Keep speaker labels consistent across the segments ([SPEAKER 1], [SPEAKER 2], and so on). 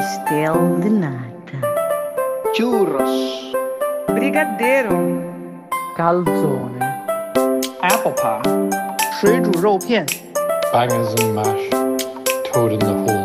[SPEAKER 1] pastel de nata,
[SPEAKER 2] churros,
[SPEAKER 3] brigadeiro,
[SPEAKER 4] calzone,
[SPEAKER 2] apple pie, 水煮肉片
[SPEAKER 5] bangers and mash, toad in the hole.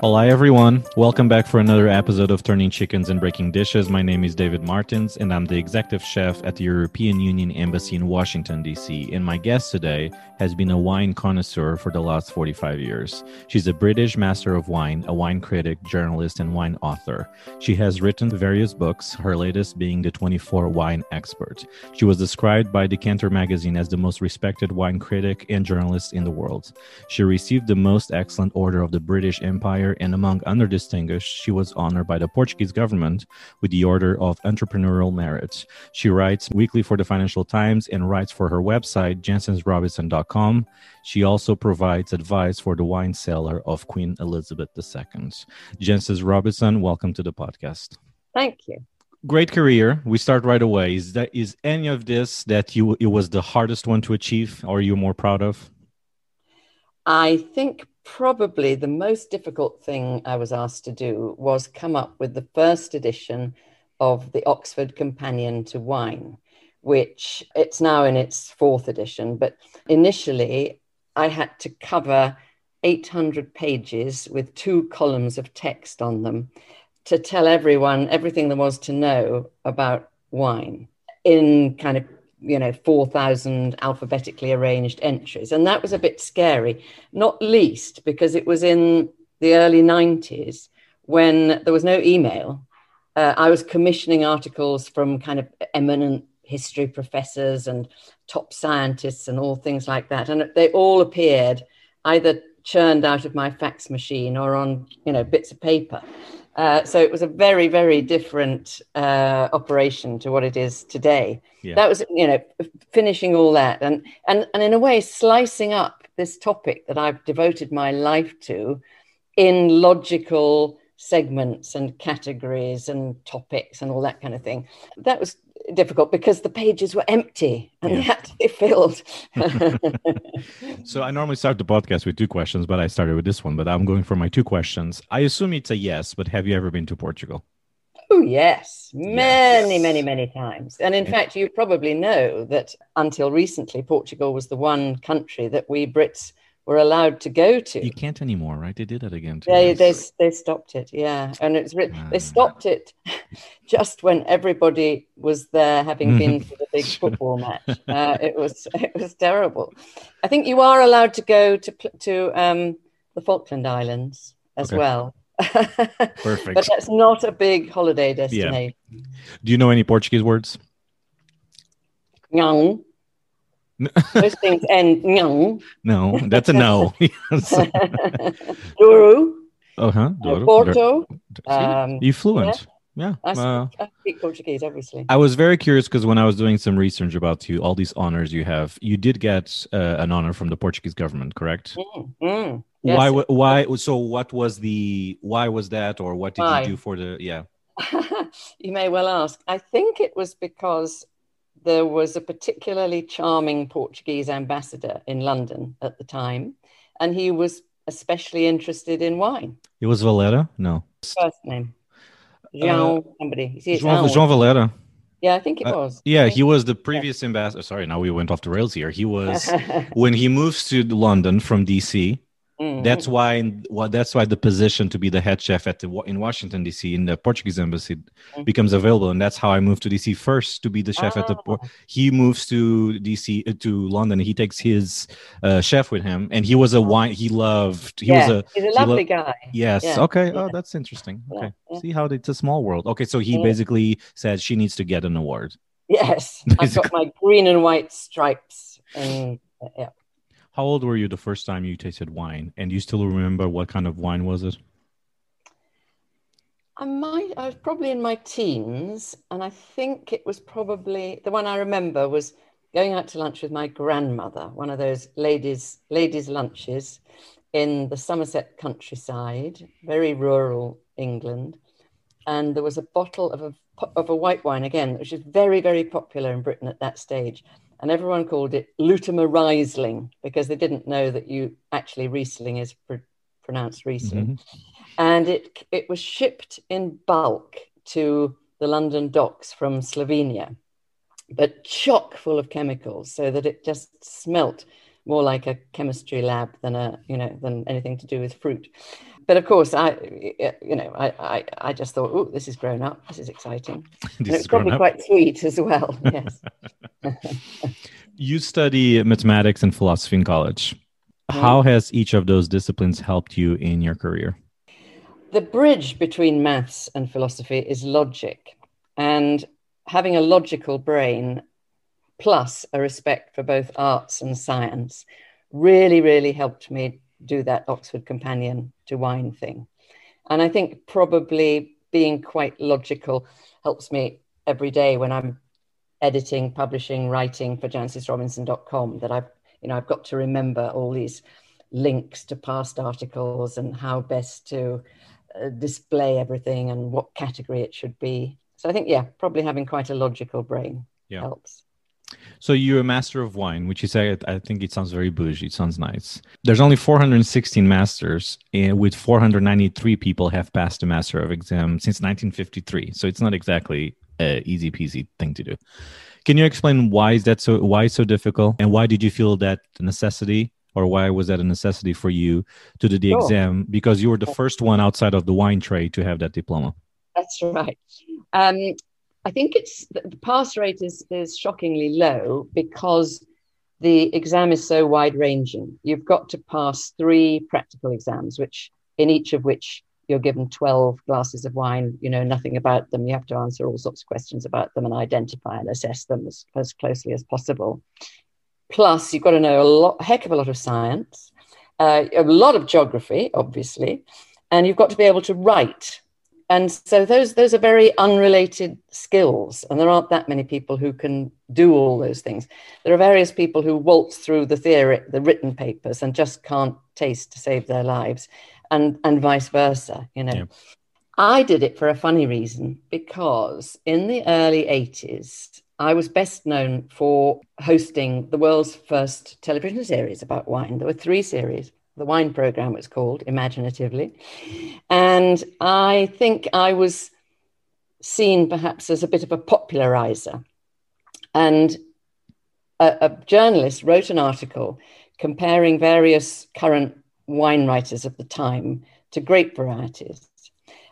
[SPEAKER 6] Hola, everyone. Welcome back for another episode of Turning Chickens and Breaking Dishes. My name is David Martins, and I'm the executive chef at the European Union Embassy in Washington, D.C. And my guest today has been a wine connoisseur for the last 45 years. She's a British master of wine, a wine critic, journalist, and wine author. She has written various books, her latest being The 24 Wine Expert. She was described by Decanter magazine as the most respected wine critic and journalist in the world. She received the Most Excellent Order of the British Empire, and among other distinguished, she was honored by the Portuguese government with the Order of Entrepreneurial Merit. She writes weekly for the Financial Times and writes for her website, jancisrobinson.com. She also provides advice for the wine cellar of Queen Elizabeth II. Jancis Robinson, welcome to the podcast.
[SPEAKER 7] Thank you.
[SPEAKER 6] Great career. We start right away. Is that is any of this that you it was the hardest one to achieve, or are you more proud of?
[SPEAKER 7] I think probably the most difficult thing I was asked to do was come up with the first edition of the Oxford Companion to Wine, which it's now in its fourth edition. But initially, I had to cover 800 pages with two columns of text on them to tell everyone everything there was to know about wine in kind of you know 4000 alphabetically arranged entries. And that was a bit scary not least because it was in the early 90s when there was no email. Uh, i was commissioning articles from kind of eminent history professors and top scientists and all things like that. And they all appeared either churned out of my fax machine or on you know bits of paper uh, so it was a very, very different uh, operation to what it is today.
[SPEAKER 6] Yeah.
[SPEAKER 7] That was, you know, finishing all that and, and, and in a way, slicing up this topic that I've devoted my life to in logical segments and categories and topics and all that kind of thing. That was difficult because the pages were empty and
[SPEAKER 6] Yeah.
[SPEAKER 7] they had to be filled.
[SPEAKER 6] So I normally start the podcast with two questions, but I started with this one. But I'm going for my two questions. I assume it's a yes, but have you ever been to Portugal?
[SPEAKER 7] Oh, yes, many,
[SPEAKER 6] Yes.
[SPEAKER 7] many, many times. And in
[SPEAKER 6] Yeah.
[SPEAKER 7] fact, you probably know that until recently, Portugal was the one country that we Brits were allowed to go to.
[SPEAKER 6] You can't anymore, right? They did that again. Too.
[SPEAKER 7] They, they, they stopped it, yeah. And it's
[SPEAKER 6] Ah.
[SPEAKER 7] they stopped it just when everybody was there having been to the big football match. Uh, it was it was terrible. I think you are allowed to go to to um, the Falkland Islands as
[SPEAKER 6] Okay.
[SPEAKER 7] well.
[SPEAKER 6] Perfect.
[SPEAKER 7] but that's not a big holiday destination.
[SPEAKER 6] Do you know any Portuguese words?
[SPEAKER 7] Nhão. Those things end nhão.
[SPEAKER 6] No, that's a no. Yes.
[SPEAKER 7] Douro,
[SPEAKER 6] uh huh.
[SPEAKER 7] uh, Porto. Um,
[SPEAKER 6] you fluent? Yeah.
[SPEAKER 7] I,
[SPEAKER 6] uh,
[SPEAKER 7] speak, I speak Portuguese, obviously.
[SPEAKER 6] I was very curious because when I was doing some research about you, all these honors you have, you did get uh, an honor from the Portuguese government, correct?
[SPEAKER 7] Mm, mm. Yes.
[SPEAKER 6] Why? Why? So, what was the? Why was that, or what did
[SPEAKER 7] Why?
[SPEAKER 6] you do for the? Yeah.
[SPEAKER 7] you may well ask. I think it was because there was a particularly charming Portuguese ambassador in London at the time, and he was especially interested in wine.
[SPEAKER 6] It was Vallera. No.
[SPEAKER 7] First name, Jean somebody. You see, it's
[SPEAKER 6] João. João Vallera.
[SPEAKER 7] Yeah, I think it
[SPEAKER 6] Uh,
[SPEAKER 7] was.
[SPEAKER 6] Yeah, he was the previous ambassador. Sorry, now we went off the rails here. He was when he moves to London from DC.
[SPEAKER 7] Mm.
[SPEAKER 6] That's why. Well, that's why the position to be the head chef at the in Washington D.C. in the Portuguese embassy
[SPEAKER 7] Mhm.
[SPEAKER 6] becomes available, and that's how I moved to D.C. first to be the chef at the. Por- He moves to D.C. uh, to London. He takes his uh, chef with him, and he was a wine. He loved. He
[SPEAKER 7] yeah,
[SPEAKER 6] was a
[SPEAKER 7] he's a
[SPEAKER 6] he
[SPEAKER 7] lovely
[SPEAKER 6] lo-
[SPEAKER 7] guy.
[SPEAKER 6] Yes.
[SPEAKER 7] Yeah,
[SPEAKER 6] Okay.
[SPEAKER 7] yeah.
[SPEAKER 6] Oh, that's interesting. Okay. See how it's a small world. Okay. So he basically said she needs to get an award.
[SPEAKER 7] Yes, I've got my green and white stripes. And yeah.
[SPEAKER 6] How old were you the first time you tasted wine? And do you still remember what kind of wine was it?
[SPEAKER 7] I might, I was probably in my teens, and I think it was probably the one I remember was going out to lunch with my grandmother, one of those ladies ladies lunches in the Somerset countryside, very rural England, and there was a bottle of a of a white wine again, which is very very popular in Britain at that stage, and everyone called it Lutomer Riesling because they didn't know that you actually Riesling is pr- pronounced Riesling.
[SPEAKER 6] Mhm.
[SPEAKER 7] And it, it was shipped in bulk to the London docks from Slovenia, but chock full of chemicals so that it just smelt more like a chemistry lab than a, you know, than anything to do with fruit. But of course, I, you know, I, I, I just thought, oh, this is grown up. This is exciting. and
[SPEAKER 6] This
[SPEAKER 7] it's probably
[SPEAKER 6] up.
[SPEAKER 7] quite sweet as well. Yes.
[SPEAKER 6] You study mathematics and philosophy in college.
[SPEAKER 7] Mhm.
[SPEAKER 6] How has each of those disciplines helped you in your career?
[SPEAKER 7] the bridge between maths and philosophy is logic and having a logical brain plus a respect for both arts and science really really helped me do that oxford companion to wine thing and i think probably being quite logical helps me every day when i'm editing publishing writing for jancisrobinson.com that i've you know i've got to remember all these links to past articles and how best to uh, display everything and what category it should be. So I think, yeah, probably having quite a logical brain
[SPEAKER 6] Yeah.
[SPEAKER 7] helps.
[SPEAKER 6] So you're a master of wine, which is say I think it sounds very bougie. It sounds nice. There's only 416 masters, and with 493 people have passed the master of exam since 1953. So it's not exactly a easy peasy thing to do. Can you explain why is that so? Why so difficult, and why did you feel that necessity, or why was that a necessity for you to do the
[SPEAKER 7] Sure.
[SPEAKER 6] exam? Because you were the first one outside of the wine trade to have that diploma.
[SPEAKER 7] That's right. Um, I think it's the pass rate is, is shockingly low because the exam is so wide ranging. You've got to pass three practical exams, which in each of which you're given 12 glasses of wine, you know nothing about them. You have to answer all sorts of questions about them and identify and assess them as, as closely as possible. Plus, you've got to know a lot, heck of a lot of science, uh, a lot of geography, obviously, and you've got to be able to write and so those those are very unrelated skills and there aren't that many people who can do all those things. There are various people who waltz through the theory the written papers and just can't taste to save their lives and and vice versa you know.
[SPEAKER 6] Yeah.
[SPEAKER 7] i did it for a funny reason because in the early 80s i was best known for hosting the world's first television series about wine. There were three series the wine program was called imaginatively and I think I was seen perhaps as a bit of a popularizer. And a, a journalist wrote an article comparing various current wine writers of the time to grape varieties.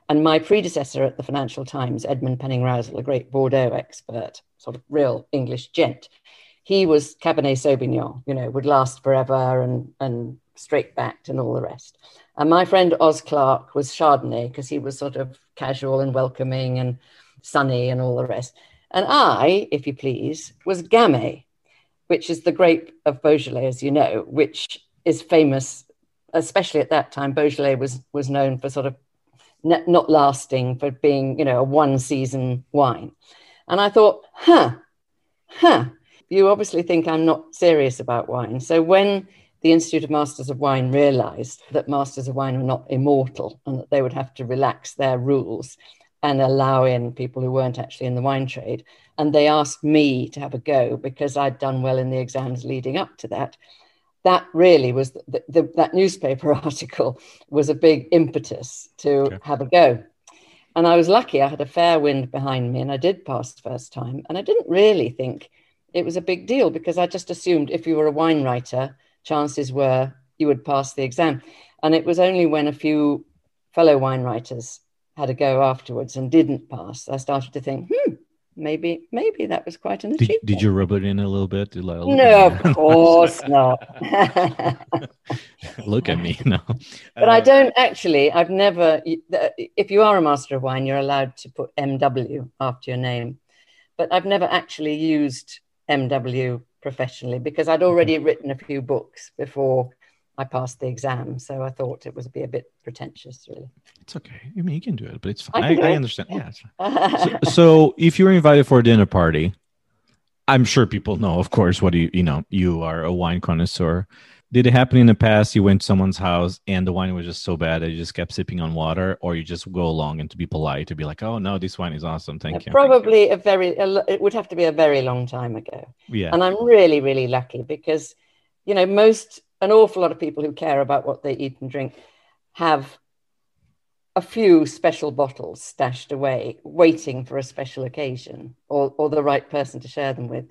[SPEAKER 7] And my predecessor at the Financial Times, Edmund Penning Rowsell, a great Bordeaux expert, sort of real English gent, he was Cabernet Sauvignon, you know, would last forever and, and straight backed and all the rest. And my friend Oz Clarke was Chardonnay because he was sort of casual and welcoming and sunny and all the rest. And I, if you please, was Gamay, which is the grape of Beaujolais, as you know, which is famous, especially at that time. Beaujolais was was known for sort of n- not lasting, for being, you know, a one season wine. And I thought, huh, huh, you obviously think I'm not serious about wine. So when the Institute of Masters of Wine realized that Masters of Wine were not immortal and that they would have to relax their rules and allow in people who weren't actually in the wine trade. And they asked me to have a go because I'd done well in the exams leading up to that. That really was the, the, that newspaper article was a big impetus to
[SPEAKER 6] Okay.
[SPEAKER 7] have a go. And I was lucky, I had a fair wind behind me and I did pass the first time. And I didn't really think it was a big deal because I just assumed if you were a wine writer, chances were you would pass the exam. And it was only when a few fellow wine writers had a go afterwards and didn't pass, I started to think, hmm, maybe, maybe that was quite an
[SPEAKER 6] Did,
[SPEAKER 7] achievement.
[SPEAKER 6] did you rub it in a little bit? Like,
[SPEAKER 7] No, of course not.
[SPEAKER 6] Look at me. No.
[SPEAKER 7] But I
[SPEAKER 6] Uh,
[SPEAKER 7] don't actually, I've never, if you are a master of wine, you're allowed to put MW after your name. But I've never actually used MW professionally because I'd already written a few books before I passed the exam. So I thought it would be a bit pretentious, really.
[SPEAKER 6] It's okay. I mean, you can do it, but it's fine.
[SPEAKER 7] can
[SPEAKER 6] I, I understand. Yeah. it's fine. so, so if you were invited for a dinner party, I'm sure people know, of course, what you you know. You are a wine connoisseur. Did it happen in the past? You went to someone's house and the wine was just so bad that you just kept sipping on water, or you just go along and to be polite to be like, "Oh no, this wine is awesome, thank you."
[SPEAKER 7] Probably a very, a it would have to be a very long time ago.
[SPEAKER 6] Yeah.
[SPEAKER 7] And I'm really, really lucky because, you know, most, an awful lot of people who care about what they eat and drink have a few special bottles stashed away, waiting for a special occasion or, or the right person to share them with.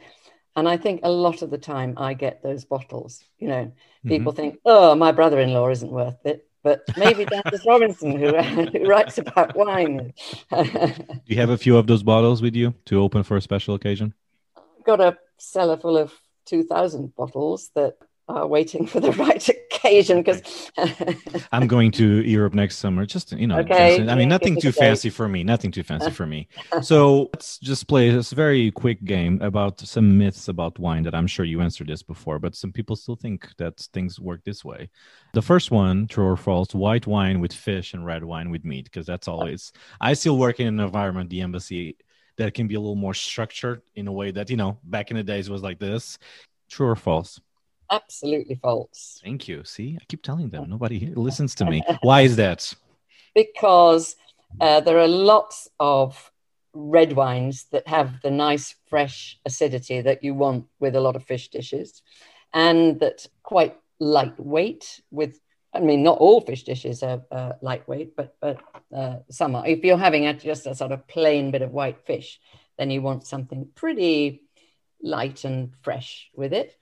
[SPEAKER 7] And I think a lot of the time I get those bottles. You know, people mm-hmm. think, oh, my brother in law isn't worth it. But maybe Jancis Robinson, who, who writes about wine.
[SPEAKER 6] Do you have a few of those bottles with you to open for a special occasion?
[SPEAKER 7] I've got a cellar full of 2,000 bottles that are waiting for the right occasion because
[SPEAKER 6] I'm going to Europe next summer. Just you know,
[SPEAKER 7] okay.
[SPEAKER 6] just, I mean, nothing too fancy for me. Nothing too fancy for me. So let's just play this very quick game about some myths about wine that I'm sure you answered this before, but some people still think that things work this way. The first one, true or false: white wine with fish and red wine with meat, because that's always. I still work in an environment, the embassy, that can be a little more structured in a way that you know back in the days was like this. True or false?
[SPEAKER 7] Absolutely false.
[SPEAKER 6] Thank you. See, I keep telling them nobody listens to me. Why is that?
[SPEAKER 7] Because uh, there are lots of red wines that have the nice fresh acidity that you want with a lot of fish dishes, and that quite lightweight with I mean, not all fish dishes are uh, lightweight, but but uh, some are. If you're having a, just a sort of plain bit of white fish, then you want something pretty light and fresh with it.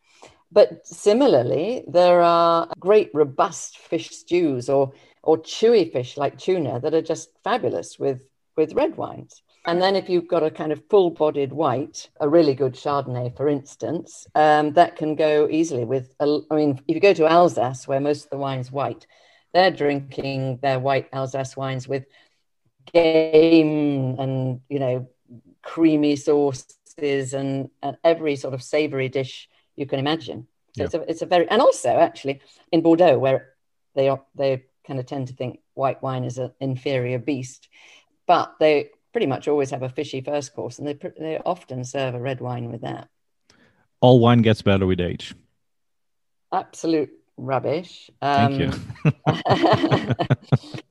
[SPEAKER 7] But similarly, there are great robust fish stews or or chewy fish like tuna that are just fabulous with with red wines. And then if you've got a kind of full-bodied white, a really good Chardonnay, for instance, um, that can go easily with. I mean, if you go to Alsace, where most of the wine's white, they're drinking their white Alsace wines with game and you know creamy sauces and, and every sort of savoury dish you can imagine. So yeah. it's, a, it's a very, and also actually in Bordeaux, where they are, they kind of tend to think white wine is an inferior beast, but they pretty much always have a fishy first course, and they they often serve a red wine with that.
[SPEAKER 6] All wine gets better with age.
[SPEAKER 7] Absolute rubbish. Um,
[SPEAKER 6] Thank you.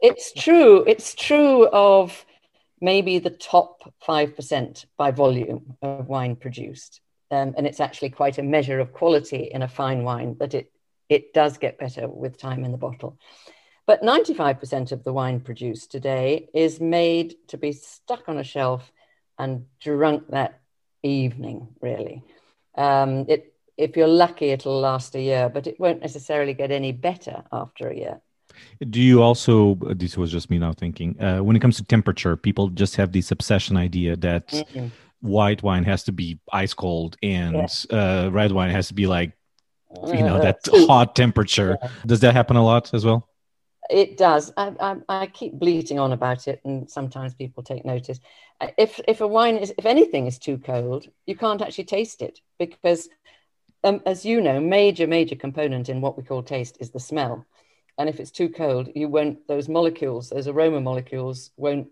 [SPEAKER 7] it's true. It's true of maybe the top five percent by volume of wine produced um, and it's actually quite a measure of quality in a fine wine that it it does get better with time in the bottle. But 95% of the wine produced today is made to be stuck on a shelf and drunk that evening, really. Um, it, if you're lucky, it'll last a year, but it won't necessarily get any better after a year.
[SPEAKER 6] Do you also, this was just me now thinking, uh, when it comes to temperature, people just have this obsession idea that. Mm-hmm white wine has to be ice cold and yeah. uh, red wine has to be like you know that hot temperature. Yeah. does that happen a lot as well?
[SPEAKER 7] It does. I, I, I, keep bleating on about it and sometimes people take notice. Uh, if if a wine is if anything is too cold you can't actually taste it because um, as you know major major component in what we call taste is the smell. And if it's too cold you won't those molecules those aroma molecules won't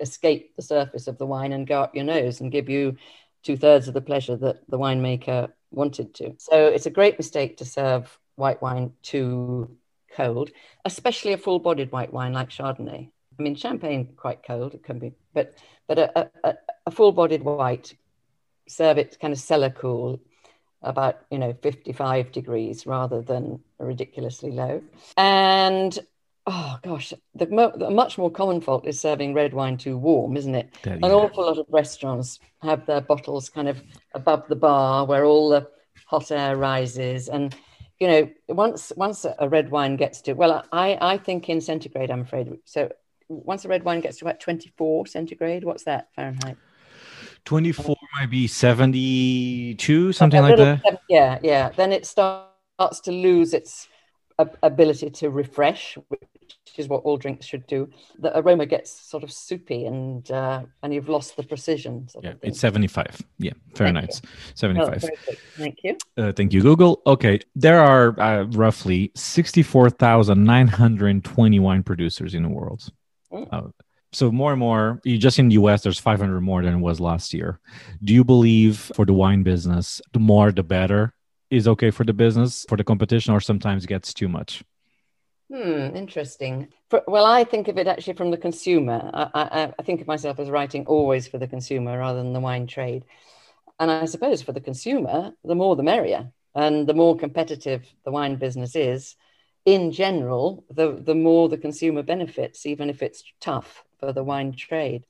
[SPEAKER 7] escape the surface of the wine and go up your nose and give you two thirds of the pleasure that the winemaker wanted to. So it's a great mistake to serve white wine too cold, especially a full bodied white wine like Chardonnay. I mean, champagne quite cold, it can be, but but a, a, a full bodied white, serve it kind of cellar cool about you know 55 degrees rather than ridiculously low and oh gosh, the, mo- the, much more common fault is serving red wine too warm, isn't it? An awful lot of restaurants have their bottles kind of above the bar where all the hot air rises, and you know, once once a red wine gets to well, I I think in centigrade, I'm afraid. So once a red wine gets to about 24 centigrade, what's that Fahrenheit?
[SPEAKER 6] 24 might be 72, something like that.
[SPEAKER 7] Yeah, yeah. Then it starts to lose its ability to refresh, which is what all drinks should do. The aroma gets sort of soupy and uh, and you've lost the precision.
[SPEAKER 6] yeah, it's 75. Yeah, Fahrenheit. 75. Oh,
[SPEAKER 7] thank you.
[SPEAKER 6] Uh, thank you, Google. Okay, there are uh, roughly 64,920 wine producers in the world. Mm. so more and more, just in the US, there's 500 more than it was last year. Do you believe for the wine business, the more the better? is okay for the business for the competition or sometimes gets too much
[SPEAKER 7] hmm interesting for, well i think of it actually from the consumer I, I, I think of myself as writing always for the consumer rather than the wine trade and i suppose for the consumer the more the merrier and the more competitive the wine business is in general, the, the more the consumer benefits, even if it's tough for the wine trade.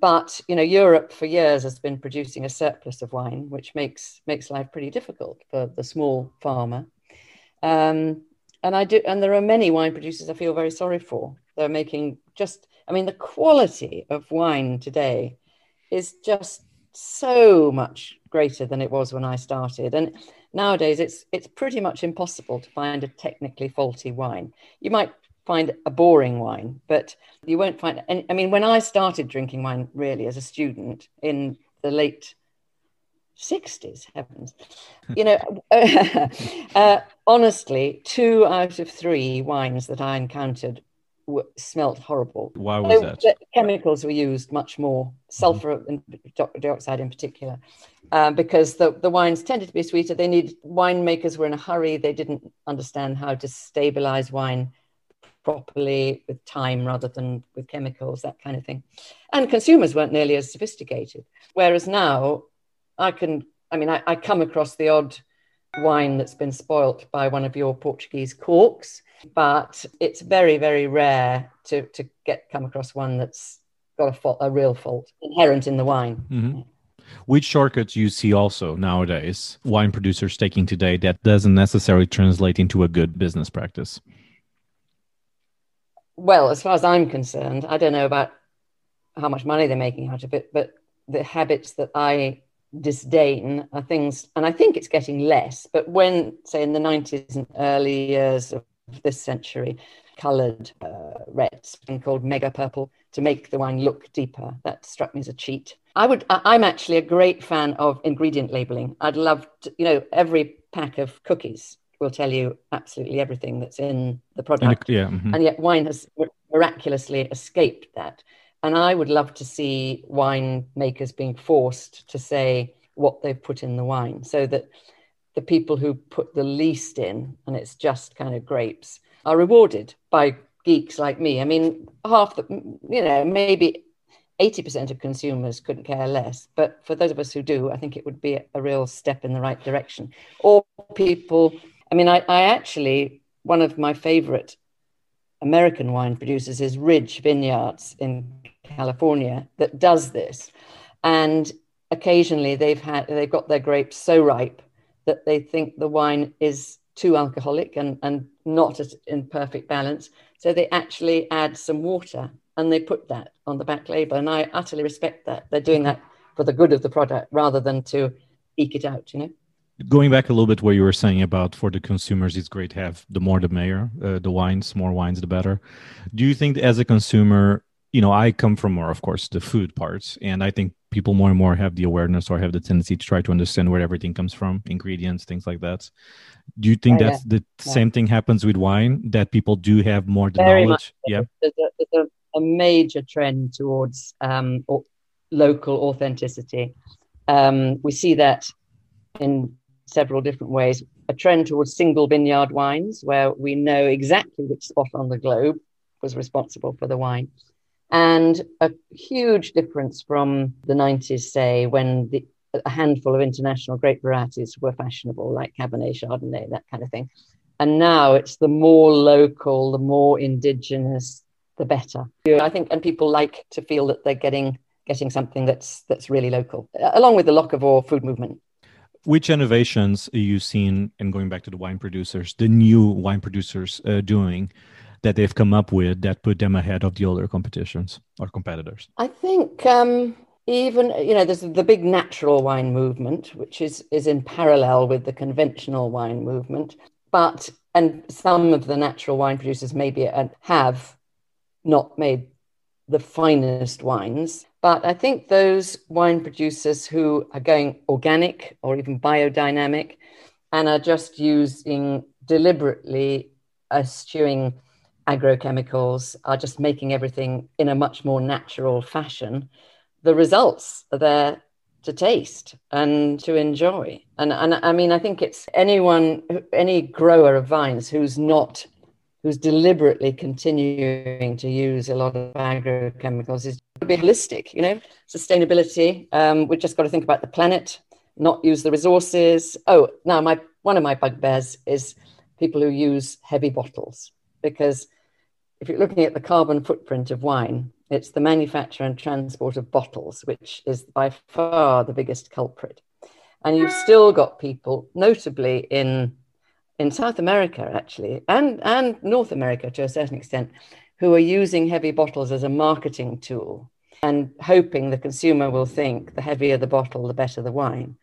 [SPEAKER 7] But you know, Europe for years has been producing a surplus of wine, which makes makes life pretty difficult for the small farmer. Um, and I do, and there are many wine producers I feel very sorry for. They're making just, I mean, the quality of wine today is just so much greater than it was when I started. And nowadays, it's it's pretty much impossible to find a technically faulty wine. You might find a boring wine, but you won't find. And I mean, when I started drinking wine, really as a student in the late 60s, heavens, you know, uh, honestly, two out of three wines that I encountered w- smelt horrible.
[SPEAKER 6] Why was that?
[SPEAKER 7] The chemicals were used much more, sulfur and dioxide in particular, um, because the, the wines tended to be sweeter. They need winemakers were in a hurry. They didn't understand how to stabilize wine properly with time rather than with chemicals, that kind of thing. And consumers weren't nearly as sophisticated. Whereas now, I can, I mean, I, I come across the odd wine that's been spoilt by one of your Portuguese corks, but it's very, very rare to, to get come across one that's got a fault, a real fault inherent in the wine.
[SPEAKER 6] Mm-hmm. Which shortcuts you see also nowadays wine producers taking today that doesn't necessarily translate into a good business practice?
[SPEAKER 7] well, as far as I'm concerned, I don't know about how much money they're making out of it, but the habits that I disdain are things, and I think it's getting less. But when, say, in the 90s and early years of this century, coloured uh, reds and called mega purple to make the wine look deeper, that struck me as a cheat. I would, I'm actually a great fan of ingredient labeling. I'd love to, you know, every pack of cookies will tell you absolutely everything that's in the product.
[SPEAKER 6] And, yeah, mm-hmm.
[SPEAKER 7] and yet wine has miraculously escaped that. And I would love to see wine makers being forced to say what they've put in the wine so that the people who put the least in, and it's just kind of grapes, are rewarded by geeks like me. I mean, half the, you know, maybe 80% of consumers couldn't care less. But for those of us who do, I think it would be a real step in the right direction. Or people I mean, I, I actually, one of my favorite American wine producers is Ridge Vineyards in California that does this. And occasionally they've had they've got their grapes so ripe that they think the wine is too alcoholic and, and not in perfect balance. So they actually add some water and they put that on the back label. And I utterly respect that. They're doing that for the good of the product rather than to eke it out, you know?
[SPEAKER 6] Going back a little bit what you were saying about for the consumers it's great to have the more the mayor uh, the wines more wines the better do you think as a consumer you know i come from more of course the food parts and i think people more and more have the awareness or have the tendency to try to understand where everything comes from ingredients things like that do you think oh, that's yeah. the yeah. same thing happens with wine that people do have more the
[SPEAKER 7] Very
[SPEAKER 6] knowledge
[SPEAKER 7] much. yeah there's, a, there's a, a, major trend towards um, local authenticity um, we see that in several different ways. A trend towards single vineyard wines, where we know exactly which spot on the globe was responsible for the wine. And a huge difference from the 90s, say, when the, a handful of international grape varieties were fashionable, like Cabernet, Chardonnay, that kind of thing. And now it's the more local, the more indigenous, the better. I think, and people like to feel that they're getting getting something that's that's really local, along with the Locavore food movement
[SPEAKER 6] which innovations are you seen and going back to the wine producers the new wine producers uh, doing that they've come up with that put them ahead of the older competitions or competitors?
[SPEAKER 7] I think um, even you know there's the big natural wine movement which is is in parallel with the conventional wine movement. But and some of the natural wine producers maybe uh, have not made the finest wines but I think those wine producers who are going organic or even biodynamic and are just using deliberately eschewing agrochemicals, are just making everything in a much more natural fashion, the results are there to taste and to enjoy. And, and I mean, I think it's anyone, any grower of vines who's not who's deliberately continuing to use a lot of agrochemicals is to be holistic, you know, sustainability. Um, we've just got to think about the planet, not use the resources. Oh, now my one of my bugbears is people who use heavy bottles because if you're looking at the carbon footprint of wine, it's the manufacture and transport of bottles, which is by far the biggest culprit. And you've still got people, notably in, in South America, actually, and, and North America to a certain extent, who are using heavy bottles as a marketing tool and hoping the consumer will think the heavier the bottle, the better the wine.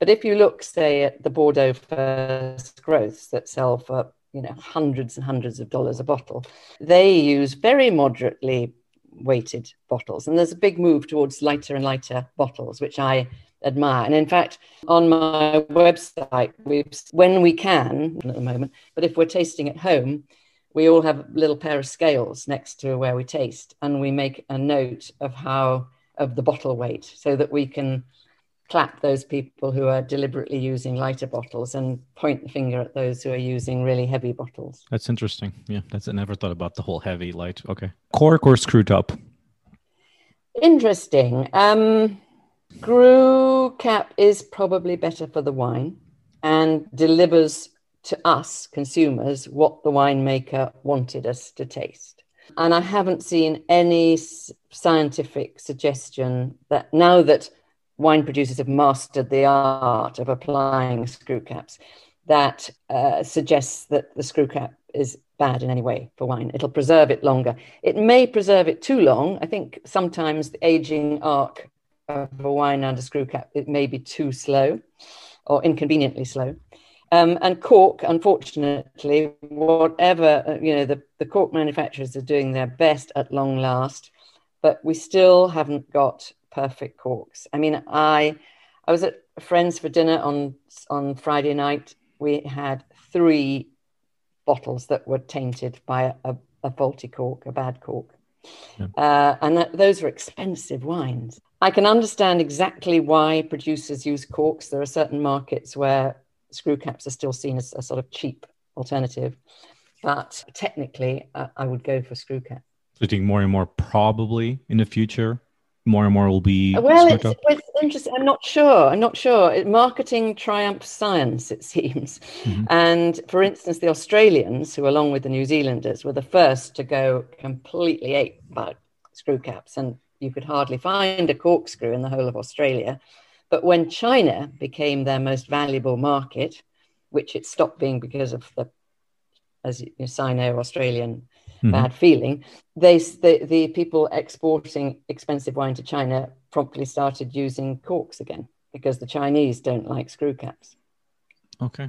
[SPEAKER 7] But if you look, say, at the Bordeaux First Growths that sell for you know hundreds and hundreds of dollars a bottle, they use very moderately weighted bottles, and there's a big move towards lighter and lighter bottles, which I admire. And in fact, on my website, we've when we can at the moment, but if we're tasting at home, we all have a little pair of scales next to where we taste, and we make a note of how of the bottle weight so that we can clap those people who are deliberately using lighter bottles and point the finger at those who are using really heavy bottles.
[SPEAKER 6] That's interesting. Yeah, that's I never thought about the whole heavy light. Okay, cork or screw top?
[SPEAKER 7] Interesting. Um, screw cap is probably better for the wine and delivers to us consumers what the winemaker wanted us to taste. And I haven't seen any scientific suggestion that now that wine producers have mastered the art of applying screw caps that uh, suggests that the screw cap is bad in any way for wine. It'll preserve it longer. It may preserve it too long. I think sometimes the aging arc of a wine under screw cap it may be too slow or inconveniently slow. Um, and cork, unfortunately, whatever uh, you know, the, the cork manufacturers are doing their best at long last, but we still haven't got perfect corks. I mean, I I was at a friends for dinner on on Friday night. We had three bottles that were tainted by a, a faulty cork, a bad cork, yeah. uh, and that, those are expensive wines. I can understand exactly why producers use corks. There are certain markets where screw caps are still seen as a sort of cheap alternative, but technically, uh, I would go for screw cap.
[SPEAKER 6] So you think more and more probably in the future more and more will be
[SPEAKER 7] well it's, it's, interesting i'm not sure i'm not sure marketing triumphs science it seems mm-hmm. and for instance the australians who along with the new zealanders were the first to go completely ape about screw caps and you could hardly find a corkscrew in the whole of australia but when china became their most valuable market which it stopped being because of the as you sino australian mm-hmm. bad feeling, they the, the people exporting expensive wine to China promptly started using corks again because the Chinese don't like screw caps.
[SPEAKER 6] Okay.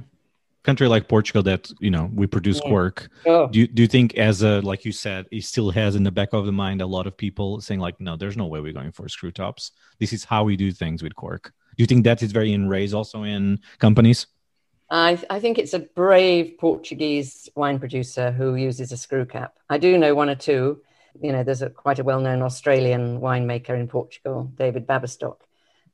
[SPEAKER 6] Country like Portugal that you know we produce mm. yeah. cork. Oh. Do you do you think as a like you said, it still has in the back of the mind a lot of people saying like, no, there's no way we're going for screw tops. This is how we do things with cork. Do you think that is very in raise also in companies?
[SPEAKER 7] I, I, think it's a brave Portuguese wine producer who uses a screw cap. I do know one or two. You know, there's a, quite a well known Australian winemaker in Portugal, David Baverstock,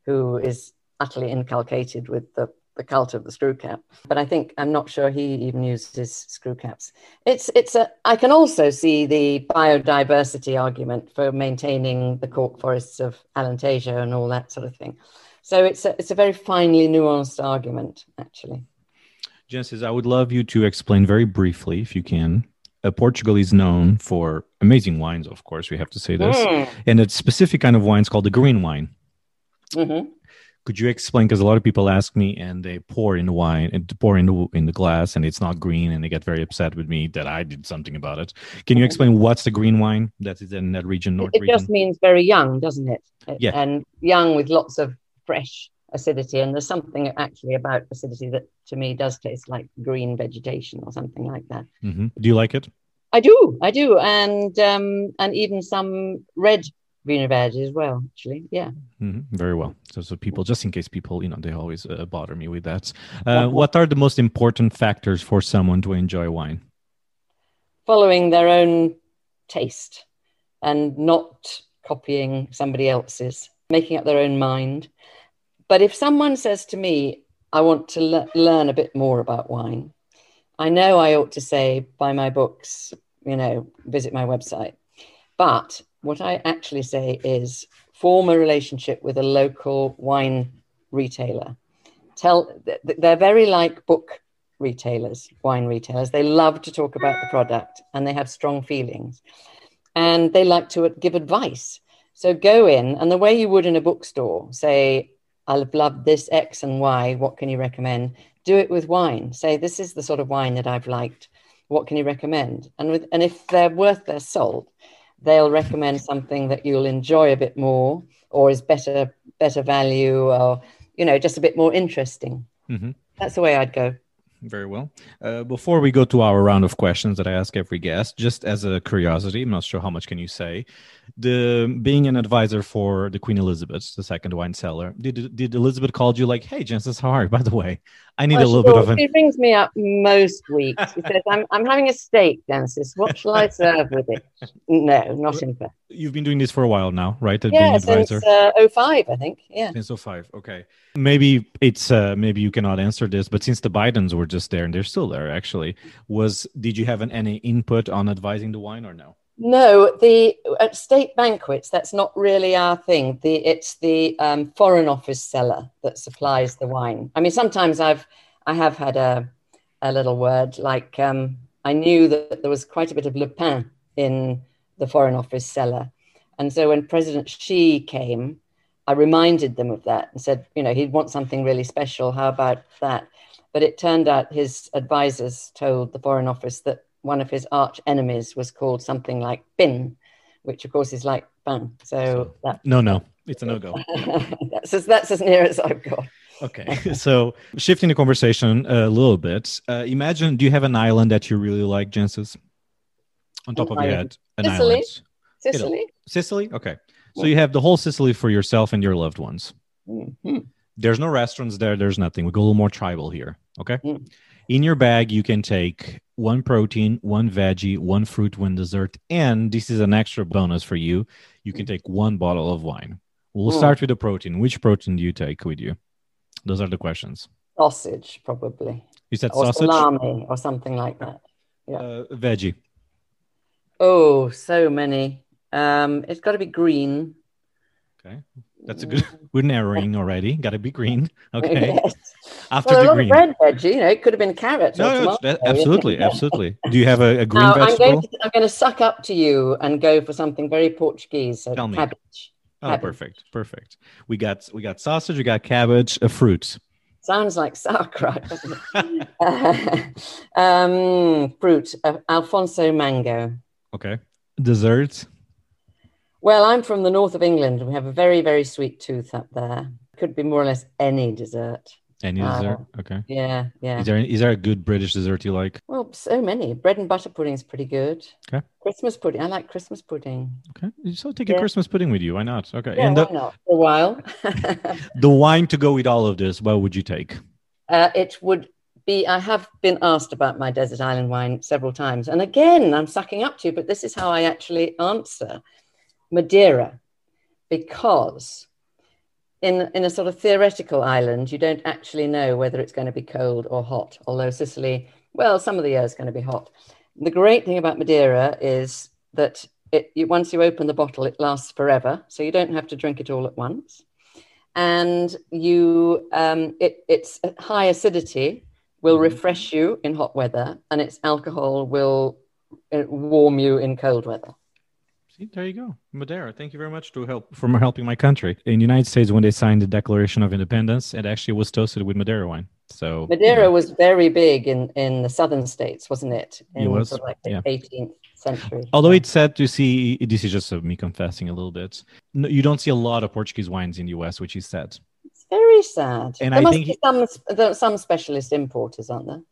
[SPEAKER 7] who is utterly inculcated with the, the cult of the screw cap. But I think I'm not sure he even uses screw caps. It's, it's a, I can also see the biodiversity argument for maintaining the cork forests of Alentejo and all that sort of thing. So it's a, it's a very finely nuanced argument, actually.
[SPEAKER 6] Jancis, I would love you to explain very briefly, if you can. Uh, Portugal is known for amazing wines, of course, we have to say this, mm. and a specific kind of wine is called the green wine. Mm-hmm. Could you explain? Because a lot of people ask me, and they pour in the wine and pour in the in the glass, and it's not green, and they get very upset with me that I did something about it. Can you explain what's the green wine that is in that region, North
[SPEAKER 7] it, it
[SPEAKER 6] region?
[SPEAKER 7] just means very young, doesn't it?
[SPEAKER 6] Yeah,
[SPEAKER 7] and young with lots of fresh acidity. And there's something actually about acidity that to me does taste like green vegetation or something like that.
[SPEAKER 6] Mm-hmm. Do you like it?
[SPEAKER 7] I do, I do, and um, and even some red Vinho Verde as well. Actually, yeah.
[SPEAKER 6] Mm-hmm. Very well. So, so people, just in case people, you know, they always uh, bother me with that. Uh, what are the most important factors for someone to enjoy wine?
[SPEAKER 7] Following their own taste and not copying somebody else's, making up their own mind, but if someone says to me, I want to le- learn a bit more about wine, I know I ought to say, buy my books, you know, visit my website. But what I actually say is form a relationship with a local wine retailer. Tell they're very like book retailers, wine retailers. They love to talk about the product and they have strong feelings and they like to give advice. So go in and the way you would in a bookstore, say, I've loved this X and Y. What can you recommend? Do it with wine. Say, this is the sort of wine that I've liked. What can you recommend? And with, and if they're worth their salt, they'll recommend something that you'll enjoy a bit more or is better better value or you know just a bit more interesting.
[SPEAKER 6] Hmm
[SPEAKER 7] that's the way i'd go
[SPEAKER 6] Very well. Uh, before we go to our round of questions that I ask every guest, just as a curiosity, I'm not sure how much can you say. The being an advisor for the Queen Elizabeth, the second wine cellar, did did Elizabeth called you like, "Hey, Jancis, how are you? By the way, I need a little
[SPEAKER 7] she
[SPEAKER 6] bit of an
[SPEAKER 7] she rings me up most weeks she says I'm, I'm having a steak Jancis. what shall i serve with it no not in fact
[SPEAKER 6] You've been doing this for a while now, right? At
[SPEAKER 7] yeah since uh, 05 i think yeah
[SPEAKER 6] Since 05. Okay. Maybe it's uh maybe you cannot answer this, but since the Bidens were just there and they're still there actually, was did you have an, any input on advising the wine or no?
[SPEAKER 7] No, the at state banquets, that's not really our thing. The it's the um, foreign office cellar that supplies the wine. I mean, sometimes I've I have had a a little word like um, I knew that there was quite a bit of Le in the foreign office cellar, and so when President Xi came, I reminded them of that and said, you know, he'd want something really special. How about that? But it turned out his advisors told the Foreign Office that one of his arch enemies was called something like Bin, which of course is like Ban. So that,
[SPEAKER 6] No, no. It's a no-go.
[SPEAKER 7] that's, as, that's as near as I've got.
[SPEAKER 6] Okay, so shifting the conversation a little bit, uh, imagine do you have an island that you really like, Jancis? On top
[SPEAKER 7] An
[SPEAKER 6] of your head, an
[SPEAKER 7] Sicily.
[SPEAKER 6] island.
[SPEAKER 7] Sicily.
[SPEAKER 6] Sicily? Okay. So you have the whole Sicily for yourself and your loved ones.
[SPEAKER 7] Mhm.
[SPEAKER 6] There's no restaurants there, there's nothing. We go a little more tribal here. Okay.
[SPEAKER 7] Mm.
[SPEAKER 6] In your bag, you can take one protein, one veggie, one fruit, one dessert, and this is an extra bonus for you. You can take one bottle of wine. We'll
[SPEAKER 7] Mm.
[SPEAKER 6] start with the protein. Which protein do you take with you? Those are the questions.
[SPEAKER 7] Sausage, probably.
[SPEAKER 6] You said
[SPEAKER 7] Or
[SPEAKER 6] sausage,
[SPEAKER 7] salami or something like that.
[SPEAKER 6] uh, veggie.
[SPEAKER 7] Oh, so many. Um, it's got to be green.
[SPEAKER 6] Okay, that's a good. We're narrowing already. Got to be green. Okay,
[SPEAKER 7] Yes.
[SPEAKER 6] after
[SPEAKER 7] Well,
[SPEAKER 6] the green.
[SPEAKER 7] red veggie, you know, it could have been carrots.
[SPEAKER 6] No, no, it's-
[SPEAKER 7] tomato.
[SPEAKER 6] that- absolutely, absolutely. Do you have a, a green
[SPEAKER 7] Now, I'm
[SPEAKER 6] vegetable?
[SPEAKER 7] going, to, I'm going to suck up to you and go for something very Portuguese. So
[SPEAKER 6] Tell me.
[SPEAKER 7] cabbage.
[SPEAKER 6] Oh,
[SPEAKER 7] cabbage.
[SPEAKER 6] perfect, perfect. We got we got sausage. We got cabbage. A fruit.
[SPEAKER 7] Sounds like sauerkraut, doesn't it? um, fruit, uh, Alphonso mango.
[SPEAKER 6] Okay. Dessert.
[SPEAKER 7] Well, I'm from the north of England. We have a very, very sweet tooth up there. Could be more or less any dessert.
[SPEAKER 6] Any
[SPEAKER 7] Uh,
[SPEAKER 6] dessert? Okay.
[SPEAKER 7] Yeah, yeah.
[SPEAKER 6] Is there is there a good British dessert you like?
[SPEAKER 7] Well, so many. Bread and butter pudding is pretty good.
[SPEAKER 6] Okay.
[SPEAKER 7] Christmas pudding. I like Christmas pudding.
[SPEAKER 6] Okay. So take a Christmas pudding with you. Why not? Okay.
[SPEAKER 7] Yeah,
[SPEAKER 6] and
[SPEAKER 7] why
[SPEAKER 6] the,
[SPEAKER 7] not? For a while.
[SPEAKER 6] the wine to go with all of this. What would you take?
[SPEAKER 7] Uh, it would be, I have been asked about my desert island wine several times. And again, I'm sucking up to, you. but this is how I actually answer Madeira, because in, in a sort of theoretical island, you don't actually know whether it's going to be cold or hot, although Sicily, well, some of the year is going to be hot. The great thing about Madeira is that it, you, once you open the bottle, it lasts forever. So you don't have to drink it all at once and you um, it, its high acidity will refresh you in hot weather and its alcohol will uh, warm you in cold weather
[SPEAKER 6] See, there you go. Madeira. Thank you very much to help for helping my country. In the United States, when they signed the Declaration of Independence, it actually was toasted with Madeira wine. So
[SPEAKER 7] madeira was very big in in the southern states wasn't it in
[SPEAKER 6] It was,
[SPEAKER 7] sort of like the
[SPEAKER 6] yeah.
[SPEAKER 7] 18th century
[SPEAKER 6] Although it's sad to see, this is just uh, me confessing a little bit. No, you don't see a lot of Portuguese wines in the US, which is sad.
[SPEAKER 7] it's very sad
[SPEAKER 6] And
[SPEAKER 7] there
[SPEAKER 6] I
[SPEAKER 7] must
[SPEAKER 6] think
[SPEAKER 7] be some some specialist importers aren't there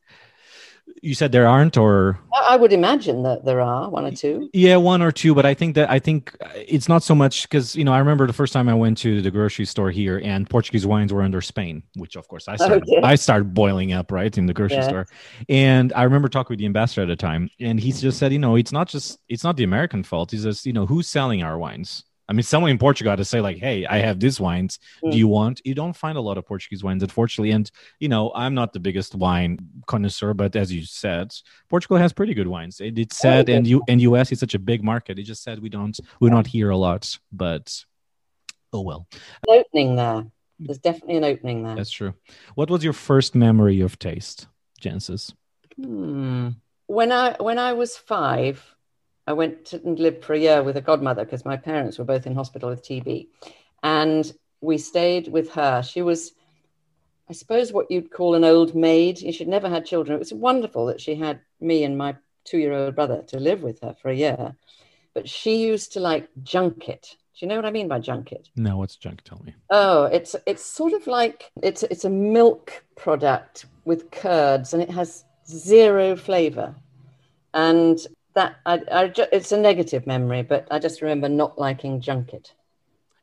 [SPEAKER 6] You said there aren't, or
[SPEAKER 7] I would imagine that there are one or two
[SPEAKER 6] yeah, one or two. But I think that I think uh, it's not so much because you know I remember the first time I went to the grocery store here, and Portuguese wines were under Spain, which of course I started.
[SPEAKER 7] dear.
[SPEAKER 6] I started boiling up right in the grocery
[SPEAKER 7] Yeah.
[SPEAKER 6] store, and I remember talking with the ambassador at the time, and he just said, you know, it's not just it's not the American fault. It's just you know who's selling our wines. I mean, someone in Portugal to say like, "Hey, I have these wines.
[SPEAKER 7] Mm.
[SPEAKER 6] Do you want?" You don't find a lot of Portuguese wines, unfortunately. And you know, I'm not the biggest wine connoisseur, but as you said, Portugal has pretty good wines. It, it's sad,
[SPEAKER 7] Oh,
[SPEAKER 6] and you and US is such a big market. It just said we don't we're not here a lot, but oh well,
[SPEAKER 7] An opening there there's definitely an opening there
[SPEAKER 6] that's true. What was your first memory of taste, Jancis?
[SPEAKER 7] Hmm. When I when I was five, I went to, and lived for a year with a godmother because my parents were both in hospital with TB, and we stayed with her. She was, I suppose, what you'd call an old maid. She'd never had children. It was wonderful that she had me and my two-year-old brother to live with her for a year, but she used to like junket. Do you know what I mean by junket?
[SPEAKER 6] No, what's junk? Tell me.
[SPEAKER 7] Oh, it's it's sort of like it's it's a milk product with curds, and it has zero flavor. And that I, I ju- it's a negative memory, but I just remember not liking junket.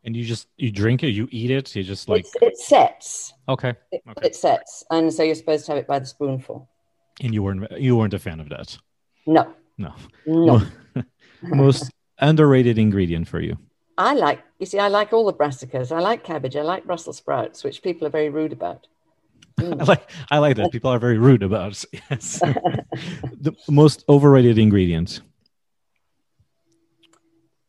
[SPEAKER 6] And you just you drink it, you eat it, you just like
[SPEAKER 7] It's, it sets,
[SPEAKER 6] okay.
[SPEAKER 7] it,
[SPEAKER 6] Okay.
[SPEAKER 7] it sets, and so you're supposed to have it by the spoonful.
[SPEAKER 6] And you weren't you weren't a fan of that.
[SPEAKER 7] No,
[SPEAKER 6] No.
[SPEAKER 7] no.
[SPEAKER 6] Most underrated ingredient for you.
[SPEAKER 7] I like. You see, I like all the brassicas. I like cabbage. I like Brussels sprouts, which people are very rude about.
[SPEAKER 6] I like I like that. People are very rude about yes. the most overrated ingredient.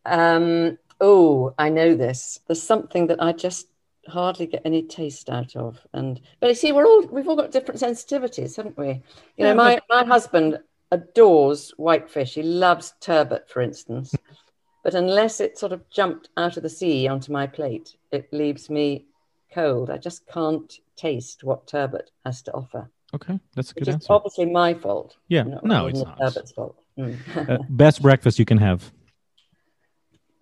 [SPEAKER 7] Um, oh, I know this. There's something that I just hardly get any taste out of. And but you see, we're all we've all got different sensitivities, haven't we? You
[SPEAKER 6] Yeah,
[SPEAKER 7] know, my, my husband adores whitefish. He loves turbot, for instance. but unless it sort of jumped out of the sea onto my plate, it leaves me cold. I just can't taste what turbot has to offer.
[SPEAKER 6] Okay, that's a good answer.
[SPEAKER 7] obviously my fault.
[SPEAKER 6] Yeah, no, it's not.
[SPEAKER 7] turbot's fault. Mm.
[SPEAKER 6] Uh, best breakfast you can have.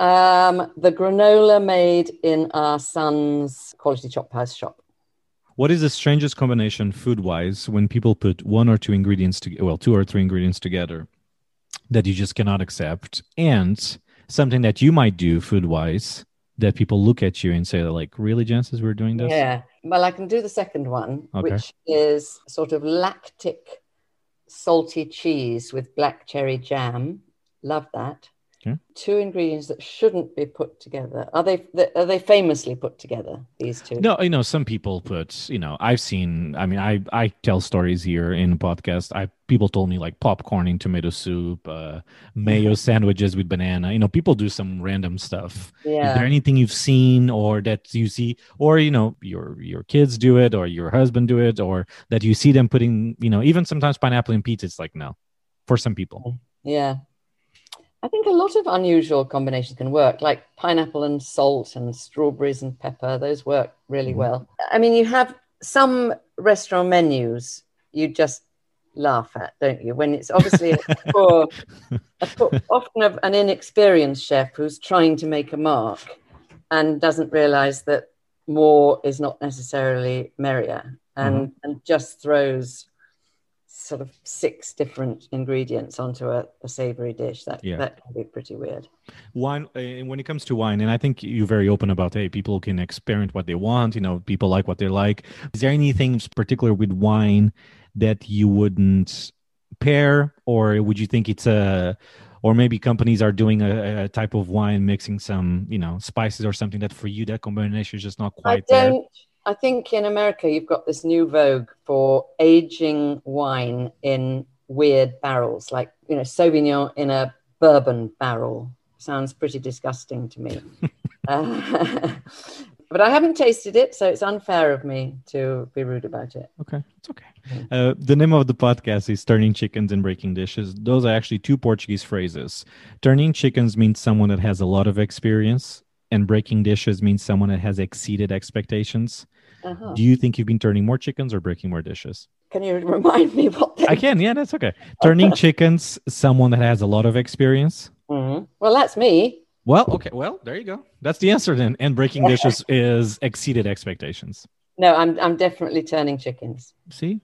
[SPEAKER 7] Um, the granola made in our son's quality chop house shop.
[SPEAKER 6] What is the strangest combination food wise when people put one or two ingredients together, well, two or three ingredients together that you just cannot accept? And something that you might do food wise that people look at you and say, like, really, Jancis, we're doing this?
[SPEAKER 7] Yeah. Well, I can do the second one,
[SPEAKER 6] Okay.
[SPEAKER 7] which is sort of lactic salty cheese with black cherry jam. Love that.
[SPEAKER 6] Okay.
[SPEAKER 7] Two ingredients that shouldn't be put together. Are they are they famously put together? These two.
[SPEAKER 6] No, you know, some people put, you know, I've seen, I mean, I, I tell stories here in podcast. I, people told me like popcorn in tomato soup, uh, mayo sandwiches with banana, you know, people do some random stuff. Yeah. Is there anything you've seen or that you see, or, you know, your, your kids do it or your husband do it, or that you see them putting, you know, even sometimes pineapple in pizza, it's like, no, for some people.
[SPEAKER 7] Yeah. I think a lot of unusual combinations can work, like pineapple and salt and strawberries and pepper. Those work really
[SPEAKER 6] Mhm.
[SPEAKER 7] well. I mean, you have some restaurant menus you just laugh at, don't you? When it's obviously a poor, a poor, often of an inexperienced chef who's trying to make a mark and doesn't realize that more is not necessarily merrier and, and just throws sort of six different ingredients onto a, a savory dish. That
[SPEAKER 6] Yeah.
[SPEAKER 7] that can be pretty weird.
[SPEAKER 6] wine uh, and when it comes to wine and i think you're very open about hey people can experiment what they want you know people like what they like is there anything particular with wine that you wouldn't pair or would you think it's a or maybe companies are doing a, a type of wine mixing some you know spices or something that for you that combination is just not quite there
[SPEAKER 7] don't. I think in America you've got this new vogue for aging wine in weird barrels, like you know Sauvignon in a bourbon barrel. Sounds pretty disgusting to me. uh, but I haven't tasted it, so it's unfair of me to be rude about it.
[SPEAKER 6] Okay, it's okay. Uh, the name of the podcast is Turning Chickens and Breaking Dishes. Those are actually two Portuguese phrases. Turning chickens means someone that has a lot of experience, and breaking dishes means someone that has exceeded expectations.
[SPEAKER 7] Uh-huh.
[SPEAKER 6] Do you think you've been turning more chickens or breaking more dishes?
[SPEAKER 7] Can you remind me what? They...
[SPEAKER 6] I can, yeah, that's okay. Turning chickens, someone that has a lot of experience.
[SPEAKER 7] Mhm. Well, that's me.
[SPEAKER 6] Well, okay, well, there you go. That's the answer then. And breaking dishes is exceeded expectations.
[SPEAKER 7] No, I'm I'm definitely turning chickens.
[SPEAKER 6] See?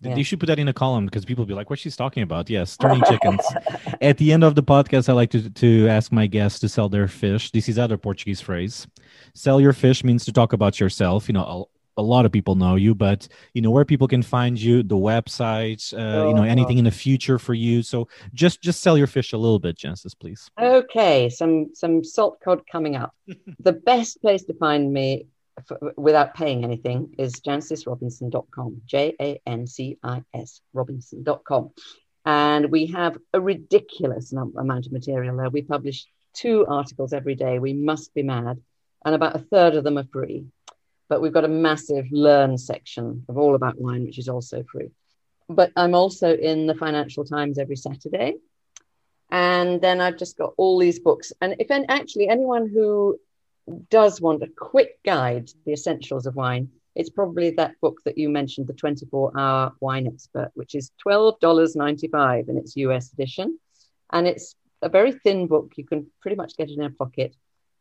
[SPEAKER 7] Yeah.
[SPEAKER 6] You should put that in a column because people will be like, what she's talking about. Yes, turning chickens. At the end of the podcast, I like to, to ask my guests to sell their fish. This is other Portuguese phrase. Sell your fish means to talk about yourself. You know, a, lot of people know you, but you know where people can find you, the websites, uh, you know,
[SPEAKER 7] Oh.
[SPEAKER 6] anything in the future for you. So just just sell your fish a little bit, Jancis, please.
[SPEAKER 7] Okay, some some salt cod coming up. the best place to find me f- without paying anything is jancisrobinson.com. J A N C I S Robinson.com. And we have a ridiculous amount of material there. We publish two articles every day. We must be mad. And about a third of them are free. But we've got a massive learn section of all about wine, which is also free. but I'm also in the Financial Times every Saturday. And then I've just got all these books. And if any, actually anyone who does want a quick guide the essentials of wine, it's probably that book that you mentioned, the 24 hour wine expert, which is $12.95 in its US edition. And it's a very thin book. You can pretty much get it in a pocket.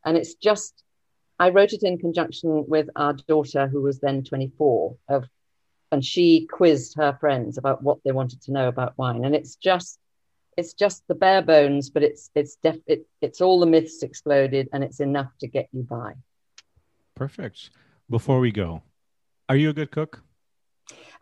[SPEAKER 7] And it's just, I wrote it in conjunction with our daughter, who was then 24, of, and she quizzed her friends about what they wanted to know about wine. And it's just, it's just the bare bones, but it's it's def it, it's all the myths exploded, and it's enough to get you by.
[SPEAKER 6] Perfect. Before we go, are you a good cook?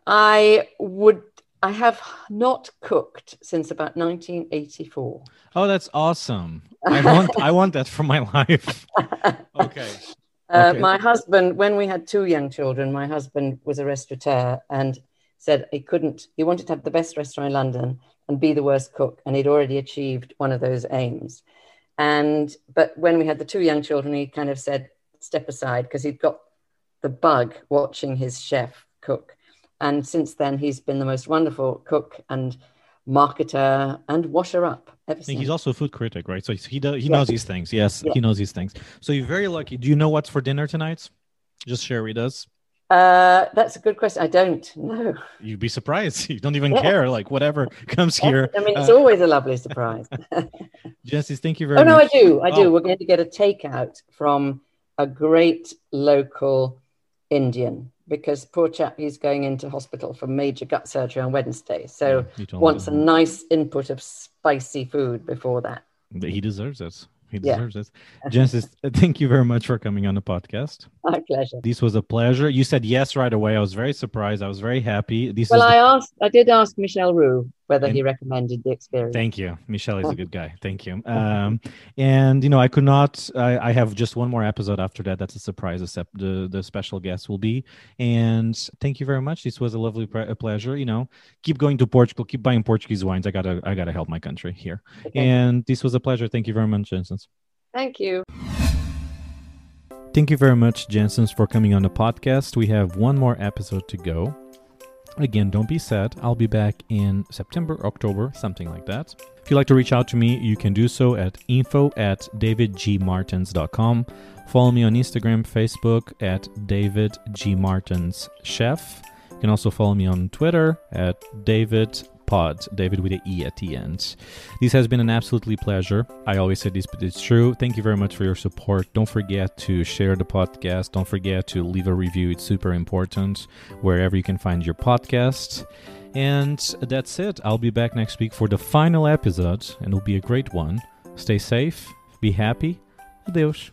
[SPEAKER 7] I would. I have not cooked since about 1984.
[SPEAKER 6] Oh, that's awesome! I want I want that for my life. Okay.
[SPEAKER 7] Uh,
[SPEAKER 6] Okay.
[SPEAKER 7] My husband, when we had two young children, my husband was a restaurateur and said he couldn't. He wanted to have the best restaurant in London and be the worst cook, and he'd already achieved one of those aims. And but when we had the two young children, he kind of said, "Step aside," because he'd got the bug watching his chef cook. And since then, he's been the most wonderful cook and marketer and washer up ever
[SPEAKER 6] I think he's also a food critic, right? So he does, he
[SPEAKER 7] Yeah.
[SPEAKER 6] knows these things. Yes,
[SPEAKER 7] Yeah.
[SPEAKER 6] he knows these things. So you're very lucky. Do you know what's for dinner tonight? Just share with us.
[SPEAKER 7] uh, that's a good question. I don't know.
[SPEAKER 6] You'd be surprised. You don't even
[SPEAKER 7] Yeah.
[SPEAKER 6] care. Like whatever comes here.
[SPEAKER 7] I mean, it's
[SPEAKER 6] Uh,
[SPEAKER 7] always a lovely surprise.
[SPEAKER 6] Jesse, thank you very much.
[SPEAKER 7] oh no, I do, I do.
[SPEAKER 6] Oh.
[SPEAKER 7] We're going to get a takeout from a great local Indian because poor chap, he's going into hospital for major gut surgery on Wednesday. So
[SPEAKER 6] Yeah, you told me
[SPEAKER 7] wants a nice input of spicy food before that.
[SPEAKER 6] But he deserves it. He
[SPEAKER 7] Yeah.
[SPEAKER 6] deserves it. Jancis, thank you very much for coming on the podcast.
[SPEAKER 7] My pleasure.
[SPEAKER 6] This was a pleasure. You said yes right away. I was very surprised. I was very happy. This
[SPEAKER 7] Well, I
[SPEAKER 6] the-
[SPEAKER 7] asked, I did ask Michel Roux whether
[SPEAKER 6] And-
[SPEAKER 7] he recommended the experience.
[SPEAKER 6] Thank you. Michel is a good guy. Thank you. Um, and you know, I could not. I, I have just one more episode after that. That's a surprise. Except the the special guest will be. And thank you very much. This was a lovely pre- a pleasure. You know, keep going to Portugal. Keep buying Portuguese wines. I gotta I gotta help my country here.
[SPEAKER 7] Okay.
[SPEAKER 6] And this was a pleasure. Thank you very much, Jancis.
[SPEAKER 7] Thank you.
[SPEAKER 6] Thank you very much, Jancis, for coming on the podcast. We have one more episode to go. Again, don't be sad. I'll be back in September, October, something like that. If you'd like to reach out to me, you can do so at info at davidgmartins.com. Follow me on Instagram, Facebook at David G. Martins Chef. You can also follow me on Twitter at David Pod, David with a E at the end. This has been an absolutely pleasure. I always say this, but it's true. Thank you very much for your support. Don't forget to share the podcast. Don't forget to leave a review. It's super important wherever you can find your podcast. And that's it. I'll be back next week for the final episode, and it'll be a great one. Stay safe, be happy. Adeus.